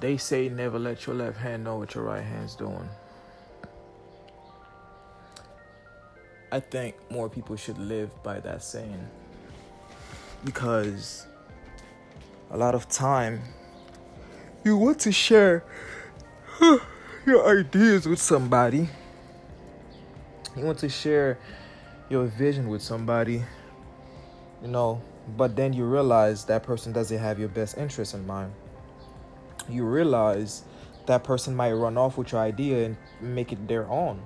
They say never let your left hand know what your right hand's doing. I think more people should live by that saying. Because a lot of time you want to share your ideas with somebody. You want to share your vision with somebody, you know, but then you realize that person doesn't have your best interest in mind. You realize that person might run off with your idea and make it their own.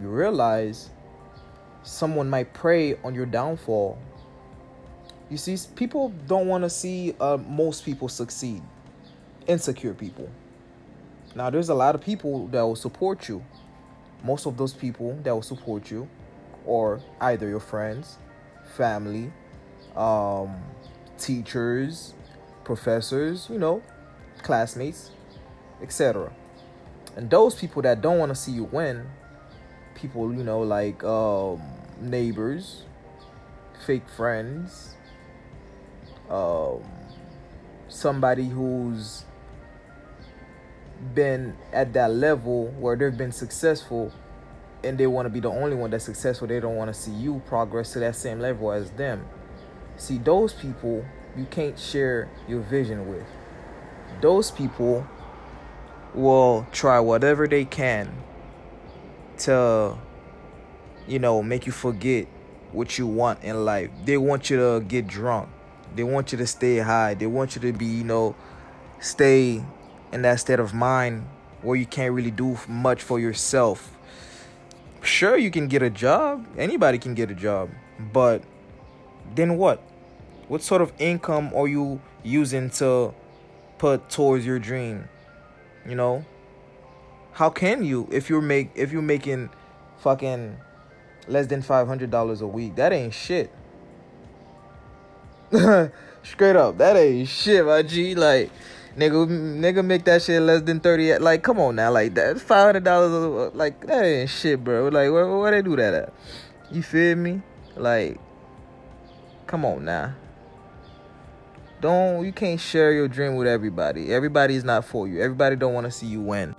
You realize someone might prey on your downfall. You see, people don't want to see uh, most people succeed. Insecure people. Now, there's a lot of people that will support you. Most of those people that will support you or either your friends, family, um, teachers, professors, you know, classmates, etc. And those people that don't want to see you win, people, you know, like um, neighbors, fake friends, um, somebody who's been at that level where they've been successful and they want to be the only one that's successful. They don't want to see you progress to that same level as them. See, those people you can't share your vision with. Those people will try whatever they can to, you know, make you forget what you want in life. They want you to get drunk. They want you to stay high. They want you to be, you know, stay in that state of mind where you can't really do much for yourself sure you can get a job anybody can get a job but then what what sort of income are you using to put towards your dream you know how can you if you're make if you're making fucking less than $500 a week that ain't shit straight up that ain't shit my g like nigga, nigga make that shit less than thirty. Like, come on now, like that five hundred dollars, like that ain't shit, bro. Like, where where they do that at? You feel me? Like, come on now. Don't you can't share your dream with everybody. Everybody's not for you. Everybody don't want to see you win.